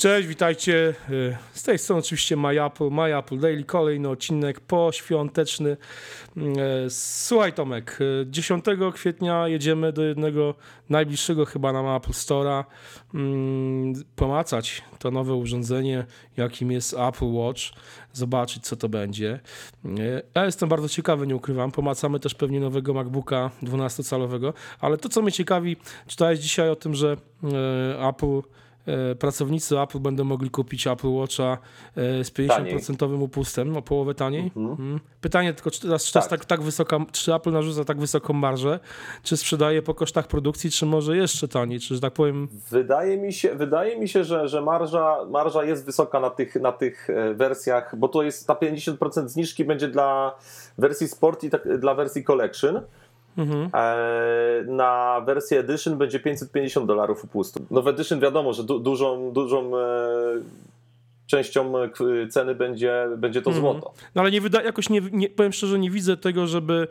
Cześć, witajcie. Y, z tej strony oczywiście MyApple, MyApple Daily, kolejny odcinek poświąteczny. Y, słuchaj Tomek, 10 y, kwietnia jedziemy do jednego najbliższego chyba nam Apple Store'a pomacać to nowe urządzenie, jakim jest Apple Watch, zobaczyć co to będzie. Ja jestem bardzo ciekawy, nie ukrywam. Pomacamy też pewnie nowego MacBooka 12-calowego, ale to co mnie ciekawi, czytałeś dzisiaj o tym, że Apple E, pracownicy Apple będą mogli kupić Apple Watcha e, z 50% upustem, o połowę taniej. Mhm. mhm. Pytanie tylko, czy teraz tak. tak, tak wysoka, czy Apple narzuca tak wysoką marżę, czy sprzedaje po kosztach produkcji, czy może jeszcze taniej, czy że tak powiem... Wydaje mi się, wydaje mi się że, że marża, marża jest wysoka na tych, na tych e, wersjach, bo to jest ta 50% zniżki będzie dla wersji Sport i tak, dla wersji Collection. Mhm. E, na wersję Edition będzie 550 dolarów upustu. No w Edition wiadomo, że du dużą, dużą e, częścią ceny będzie, będzie to mhm. złoto. No ale nie wyda, jakoś nie, nie, powiem szczerze, nie widzę tego, żeby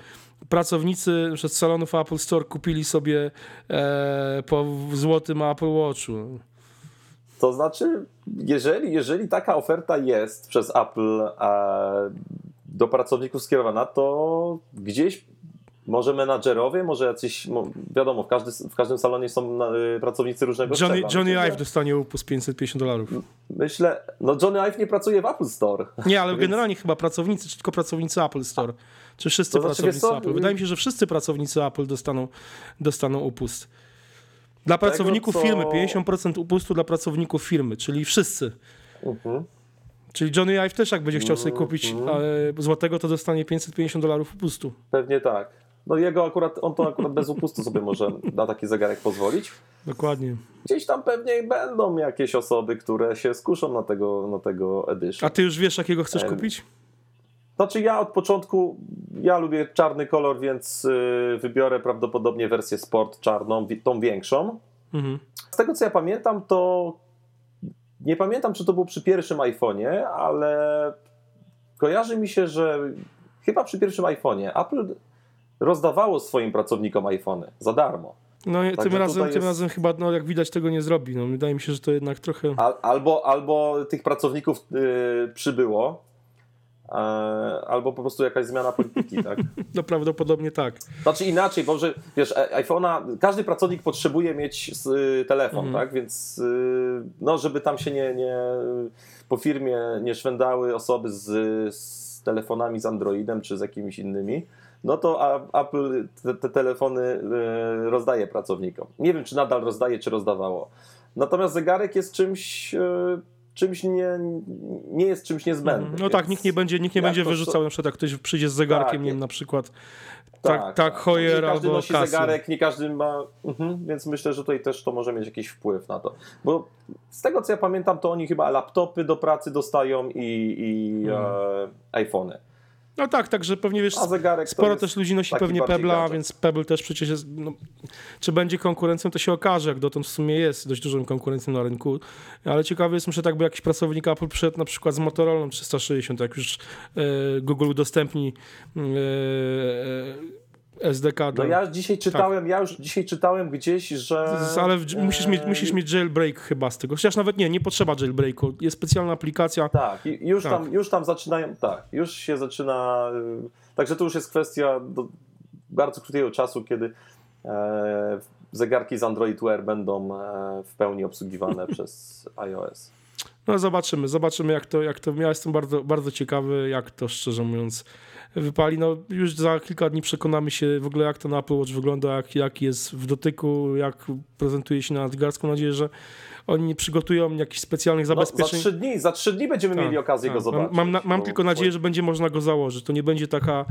pracownicy z salonów Apple Store kupili sobie e, po złotym Apple Watchu. To znaczy, jeżeli, jeżeli taka oferta jest przez Apple e, do pracowników skierowana, to gdzieś może menadżerowie, może jacyś, wiadomo, w, każdy, w każdym salonie są y, pracownicy różnego Johnny, szczebla. Johnny Ive dostanie upust 550 dolarów. Myślę, no Johnny Ive nie pracuje w Apple Store. Nie, ale więc... generalnie chyba pracownicy, czy tylko pracownicy Apple Store. Czy wszyscy to znaczy, pracownicy Apple? Wydaje mi się, że wszyscy pracownicy Apple dostaną, dostaną upust. Dla pracowników Tego, co... firmy, 50% upustu dla pracowników firmy, czyli wszyscy. Mhm. Czyli Johnny Ive też jak będzie chciał sobie kupić mhm. -huh. złotego, to dostanie 550 dolarów upustu. Pewnie tak. No jego akurat, on to akurat bez upustu sobie może na taki zegarek pozwolić. Dokładnie. Gdzieś tam pewnie będą jakieś osoby, które się skuszą na tego, na tego edition. A ty już wiesz, jakiego chcesz kupić? Znaczy ja od początku, ja lubię czarny kolor, więc y, wybiorę prawdopodobnie wersję Sport czarną, tą większą. Mhm. Z tego co ja pamiętam, to nie pamiętam, czy to było przy pierwszym iPhone'ie, ale kojarzy mi się, że chyba przy pierwszym iPhone'ie Apple rozdawało swoim pracownikom iPhony za darmo. No tym razem, jest... tym razem chyba, no, jak widać, tego nie zrobi. No, wydaje mi się, że to jednak trochę... albo, albo tych pracowników yy, przybyło, yy, albo po prostu jakaś zmiana polityki, tak? no prawdopodobnie tak. Znaczy inaczej, bo że, wiesz, e, iPhone'a, każdy pracownik potrzebuje mieć y, telefon, mhm. tak? Więc y, no, żeby tam się nie, nie po firmie nie szwędały osoby z, z telefonami z Androidem czy z jakimiś innymi, no to Apple te, te, telefony e, rozdaje pracownikom. Nie wiem, czy nadal rozdaje, czy rozdawało. Natomiast zegarek jest czymś e, czymś nie, nie jest czymś niezbędnym. No tak, nikt nie będzie, nikt nie będzie wyrzucał, na przykład jak ktoś przyjdzie z zegarkiem, tak, nie wiem, na przykład tak, tak, tak Hoyer Nie każdy albo nosi kasy. zegarek, nie każdy ma, mhm, więc myślę, że tutaj też to może mieć jakiś wpływ na to. Bo z tego, co ja pamiętam, to oni chyba laptopy do pracy dostają i, i hmm. e, iPhony. No tak, także pewnie wiesz, sporo też ludzi nosi pewnie Pebla, więc Pebble też przecież jest, no, czy będzie konkurencją, to się okaże, jak dotąd w sumie jest dość dużą konkurencją na rynku, ale ciekawy jestem, że tak by jakiś pracownik Apple przyszedł na przykład z Motorola 360, jak już e, Google udostępni e, e SDK. No ja dzisiaj tak. czytałem, tak. ja już dzisiaj czytałem gdzieś, że... Ale w, musisz, mieć, musisz mieć jailbreak chyba z tego. Chociaż nawet nie, nie potrzeba jailbreaku. Jest specjalna aplikacja. Tak, już, tak. Tam, już tam zaczynają, tak, już się zaczyna... Y, także to już jest kwestia do bardzo krótkiego czasu, kiedy e, zegarki z Android Wear będą e, w pełni obsługiwane przez iOS. No zobaczymy, zobaczymy jak to, jak to... Ja jestem bardzo, bardzo ciekawy, jak to szczerze mówiąc wypali. No już za kilka dni przekonamy się w ogóle jak to na Apple Watch wygląda, jak, jak jest w dotyku, jak prezentuje się na nadgarsku. Mam nadzieję, że oni nie przygotują jakichś specjalnych zabezpieczeń. No, za, trzy dni, za trzy dni będziemy tak, mieli okazję tak. go zobaczyć. Mam, mam, mam tylko nadzieję, że będzie można go założyć. To nie będzie taka,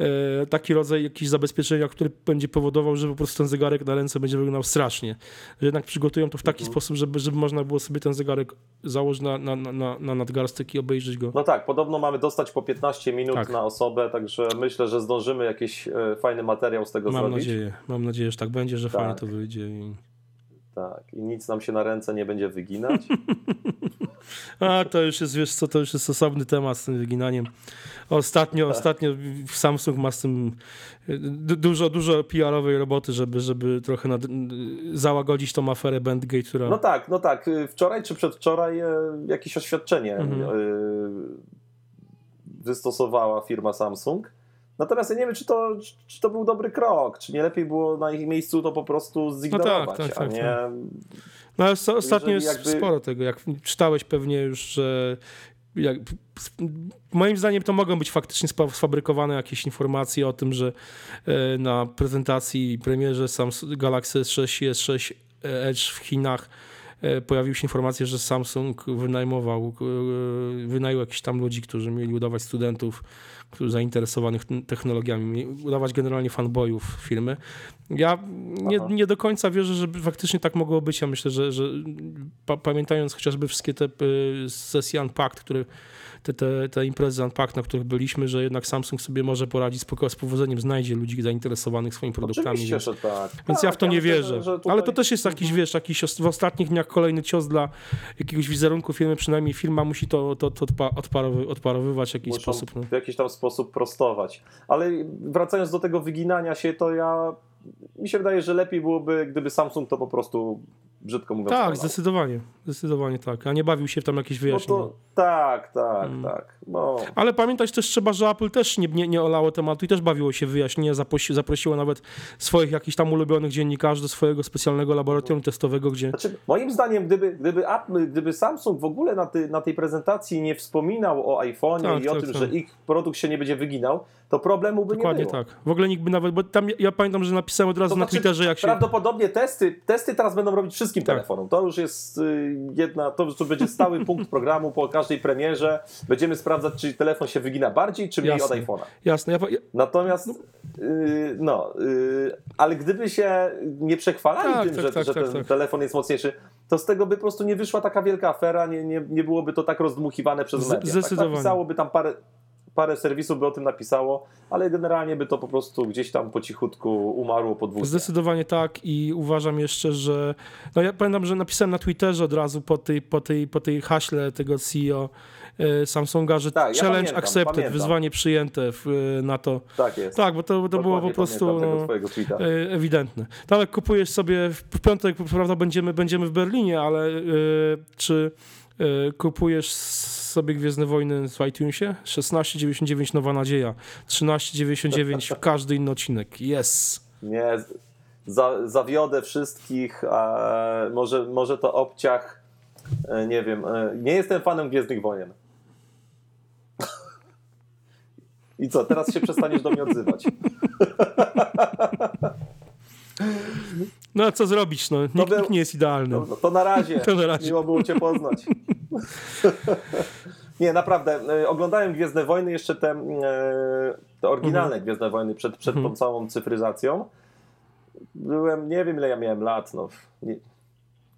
e, taki rodzaj jakichś zabezpieczenia, który będzie powodował, że po prostu ten zegarek na ręce będzie wyglądał strasznie. Że jednak przygotują to w taki mhm. sposób, żeby, żeby można było sobie ten zegarek założyć na, na, na, na nadgarstek i obejrzeć go. No tak, podobno mamy dostać po 15 minut tak. na osobę, także myślę, że zdążymy jakiś e, fajny materiał z tego mam zrobić. Mam nadzieję, mam nadzieję, że tak będzie, że tak. fajnie to wyjdzie. I... Tak, i nic nam się na ręce nie będzie wyginać. A, to już jest, wiesz co, to już jest osobny temat z tym wyginaniem. Ostatnio, Tak. ostatnio Samsung ma z tym du- dużo, dużo PR-owej roboty, żeby, żeby trochę nad, załagodzić tą aferę Bandgate, która... No tak, no tak. y, Wczoraj czy przedwczoraj e, jakieś oświadczenie Mhm. Wystosowała firma Samsung. Natomiast ja nie wiem, czy to, czy to był dobry krok, czy nie lepiej było na ich miejscu to po prostu zignorować, tak, tak, a tak, nie... tak. No ale ostatnio jest jakby- sporo tego, jak czytałeś pewnie już, że jak, moim zdaniem to mogą być faktycznie sfabrykowane jakieś informacje o tym, że e, na prezentacji i premierze Samsung Galaxy S6 i S6 Edge w Chinach pojawiły się informacje, że Samsung wynajmował, e, wynajął jakichś tam ludzi, którzy mieli udawać studentów, zainteresowanych technologiami, udawać generalnie fanboyów firmy. Ja nie, nie do końca wierzę, że faktycznie tak mogło być. Ja myślę, że, że pa, pamiętając chociażby wszystkie te y, sesje Unpacked, które, te, te, te imprezy Unpacked, na których byliśmy, że jednak Samsung sobie może poradzić spoko- z powodzeniem, znajdzie ludzi zainteresowanych swoimi produktami. Oczywiście, Więc, że tak. więc tak, ja w to nie myślę, wierzę. tutaj- Ale to też jest jakiś, wiesz, jakiś w ostatnich dniach kolejny cios dla jakiegoś wizerunku firmy, przynajmniej firma musi to, to, to odpa- odparowy, odparowywać w jakiś muszą sposób. No. w jakiś tam sposób prostować. Ale wracając do tego wyginania się, to ja mi się wydaje, że lepiej byłoby, gdyby Samsung to po prostu brzydko mówiąc Tak, zdecydowanie. Zdecydowanie tak. A nie bawił się w tam jakieś No wyjaśnienia. to tak, tak, Mm. tak. No, Ale pamiętać też trzeba, że Apple też nie, nie, nie olało tematu i też bawiło się w wyjaśnienia, zaprosi, zaprosiło nawet swoich jakichś tam ulubionych dziennikarzy do swojego specjalnego laboratorium testowego, gdzie... Znaczy, moim zdaniem, gdyby, gdyby, Apple, gdyby Samsung w ogóle na, ty, na tej prezentacji nie wspominał o iPhone'ie Tak, i o tak, tym, tak. że ich produkt się nie będzie wyginał, to problemu by Dokładnie nie było. tak. W ogóle nikt by nawet, bo tam ja pamiętam, że napisałem od razu To na znaczy, Twitterze, jak się... Prawdopodobnie testy, testy teraz będą robić wszystkim Tak. telefonom. To już jest y, jedna, to, to będzie stały punkt programu po każdej premierze. Będziemy sprawdzać, czy telefon się wygina bardziej, czy mniej Jasne. od iPhone'a. Jasne, ja, ja, Natomiast, y, no, y, ale gdyby się nie przechwalali Tak, tym, tak, że, tak, że tak, ten tak. telefon jest mocniejszy, to z tego by po prostu nie wyszła taka wielka afera, nie, nie, nie byłoby to tak rozdmuchiwane przez media. zdecydowanie. Tak napisałoby tam parę, parę serwisów by o tym napisało, ale generalnie by to po prostu gdzieś tam po cichutku umarło po dwóch. Zdecydowanie tak i uważam jeszcze, że. No ja pamiętam, że napisałem na Twitterze od razu po tej, po tej, po tej haśle tego CEO e, Samsunga, że Tak, ja challenge pamiętam, accepted, pamiętam. wyzwanie przyjęte w, e, na to. Tak jest. Tak, bo to, to było po prostu no, e, ewidentne. Ale kupujesz sobie w piątek, prawda, będziemy, będziemy w Berlinie, ale czy kupujesz sobie Gwiezdne Wojny w iTunesie? 16,99 Nowa Nadzieja, 13,99 w każdy inny odcinek. Yes! Nie, za, zawiodę wszystkich, a może, może to obciach, e, nie wiem, e, nie jestem fanem Gwiezdnych Wojen. I co, teraz się przestaniesz do mnie odzywać. No a co zrobić, no? Nikt, był- nikt nie jest idealny. No, to na razie. To na razie. Miło było Cię poznać. Nie, naprawdę. e, Oglądałem Gwiezdne Wojny, jeszcze te, e, te oryginalne Gwiezdne Wojny przed, przed Mhm. tą całą cyfryzacją. Byłem, nie wiem ile ja miałem lat, no,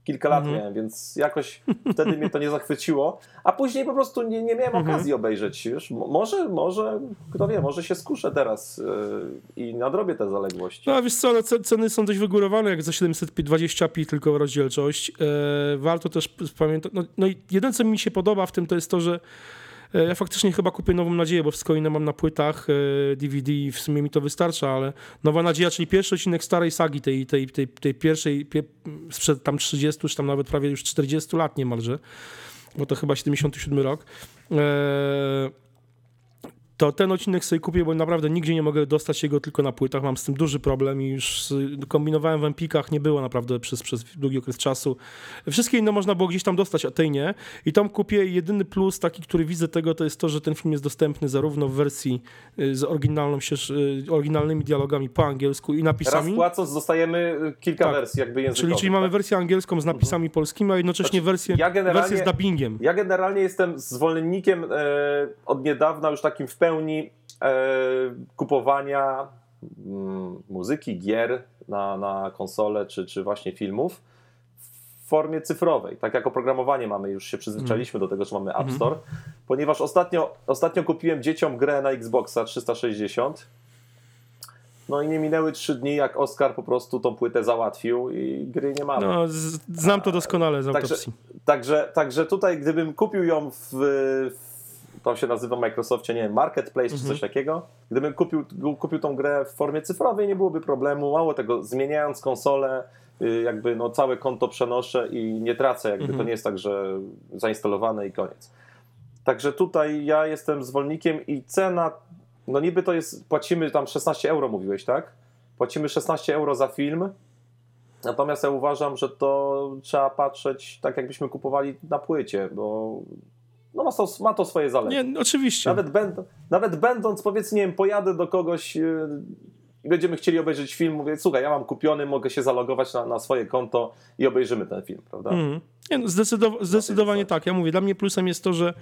kilka lat Mhm. miałem, więc jakoś wtedy mnie to nie zachwyciło. A później po prostu nie, nie miałem Mhm. okazji obejrzeć. Mo- Może, może, kto wie, może się skuszę teraz e, i nadrobię te zaległości. No a wiesz co, ale ce- ceny są dość wygórowane, jak za 720p tylko rozdzielczość. E, warto też pamiętać, no, no i jeden co mi się podoba w tym to jest to, że ja faktycznie chyba kupię Nową Nadzieję, bo wszystko inne mam na płytach e, DVD i w sumie mi to wystarcza, ale Nowa Nadzieja, czyli pierwszy odcinek starej sagi, tej, tej, tej, tej pierwszej, pie, sprzed tam 30, czy tam nawet prawie już 40 lat niemalże, bo to chyba 77 rok. E, to ten odcinek sobie kupię, bo naprawdę nigdzie nie mogę dostać jego tylko na płytach. Mam z tym duży problem i już kombinowałem w Empikach, nie było naprawdę przez, przez długi okres czasu. Wszystkie inne można było gdzieś tam dostać, a tej nie. I tam kupię jedyny plus taki, który widzę tego, to jest to, że ten film jest dostępny zarówno w wersji y, z oryginalną, y, oryginalnymi dialogami po angielsku i Raz napisami. płacąc dostajemy kilka Tak. wersji jakby językowych. Czyli, czyli mamy tak? wersję angielską z napisami polskimi, a jednocześnie wersję, ja wersję z dubbingiem. Ja generalnie jestem zwolennikiem e, od niedawna już takim w pełni e, kupowania mm, muzyki, gier na, na konsolę czy, czy właśnie filmów w formie cyfrowej. Tak jak oprogramowanie mamy, już się przyzwyczailiśmy do tego, że mamy App Mhm. Store. Ponieważ ostatnio, ostatnio kupiłem dzieciom grę na Xboxa 360 No i nie minęły trzy dni, jak Oscar po prostu tą płytę załatwił i gry nie mamy. No, znam to doskonale z Także, autopsji. także, także tutaj, gdybym kupił ją w, w to się nazywa w Microsoftie, nie wiem, Marketplace czy coś takiego, gdybym kupił, kupił tą grę w formie cyfrowej, nie byłoby problemu. Mało tego, zmieniając konsolę, y, jakby no, całe konto przenoszę i nie tracę, jakby to nie jest tak, że zainstalowane i koniec. Także tutaj ja jestem zwolennikiem i cena, no niby to jest, płacimy tam 16 euro, mówiłeś, tak? Płacimy 16 euro za film, natomiast ja uważam, że to trzeba patrzeć tak, jakbyśmy kupowali na płycie, bo no ma, to, ma to swoje zalety. Nie, oczywiście. Nawet, będ, nawet będąc, powiedzmy, nie wiem, pojadę do kogoś yy, i będziemy chcieli obejrzeć film, mówię, słuchaj, ja mam kupiony, mogę się zalogować na, na swoje konto i obejrzymy ten film, prawda? Mhm. Nie, no, zdecydow- zdecydowanie tak. Ja mówię, dla mnie plusem jest to, że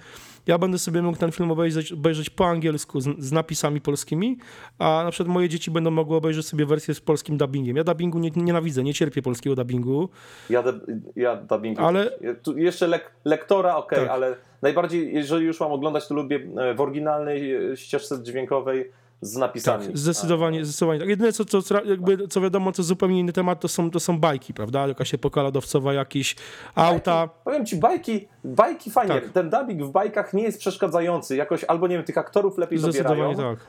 ja będę sobie mógł ten film obejrzeć, obejrzeć po angielsku z, z napisami polskimi, a na przykład moje dzieci będą mogły obejrzeć sobie wersję z polskim dubbingiem. Ja dubbingu nie, nienawidzę, nie cierpię polskiego dubbingu. Ja, de, ja dubbingu. Ale- Tu jeszcze lek, lektora, okej, Tak. ale najbardziej, jeżeli już mam oglądać, to lubię e, w oryginalnej e, ścieżce dźwiękowej z napisami. Tak, zdecydowanie, zdecydowanie tak. Jedyne, co, co, co jakby, co wiadomo, to zupełnie inny temat, to są, to są bajki, prawda? Jakaś epoka lodowcowa, jakieś auta. Bajki, powiem ci, bajki, bajki fajnie. Tak. Ten dubbing w bajkach nie jest przeszkadzający. Jakoś albo nie wiem, tych aktorów lepiej dobierają. Tak.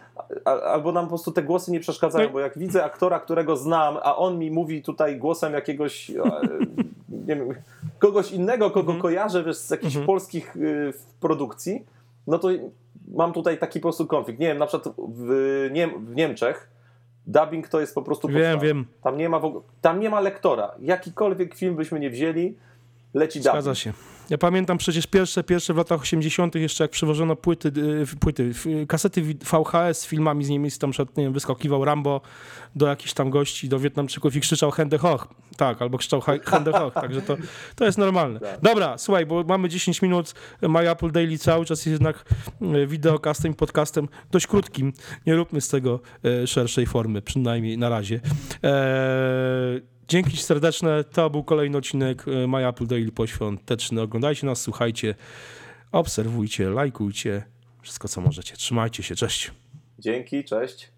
A- albo nam po prostu te głosy nie przeszkadzają, No. bo jak widzę aktora, którego znam, a on mi mówi tutaj głosem jakiegoś, e, nie wiem, kogoś innego, kogo Mhm. kojarzę wiesz, z jakichś polskich y, produkcji, no to mam tutaj taki po prostu konflikt. Nie wiem, na przykład w, Niem w Niemczech dubbing to jest po prostu Wiem, podstawa. wiem. Tam nie ma w ogóle, tam nie ma lektora. Jakikolwiek film byśmy nie wzięli, leci dubbing. Zgadza się. Ja pamiętam przecież pierwsze, pierwsze w latach 80., jeszcze jak przywożono płyty, y, płyty kasety VHS z filmami z Niemiec, tam przed, nie wiem, wyskakiwał Rambo do jakichś tam gości, do Wietnamczyków i krzyczał Hände hoch. Tak, albo krzyczał "Hei- Hände hoch, także to, to jest normalne. Tak. Dobra, słuchaj, bo mamy 10 minut, My Apple Daily cały czas jest jednak y, wideokastem i podcastem dość krótkim. Nie róbmy z tego y, szerszej formy, przynajmniej na razie. Eee, Dzięki serdeczne. To był kolejny odcinek e, My Apple Daily poświąteczny. Oglądajcie nas, słuchajcie, obserwujcie, lajkujcie. Wszystko, co możecie. Trzymajcie się. Cześć. Dzięki, cześć.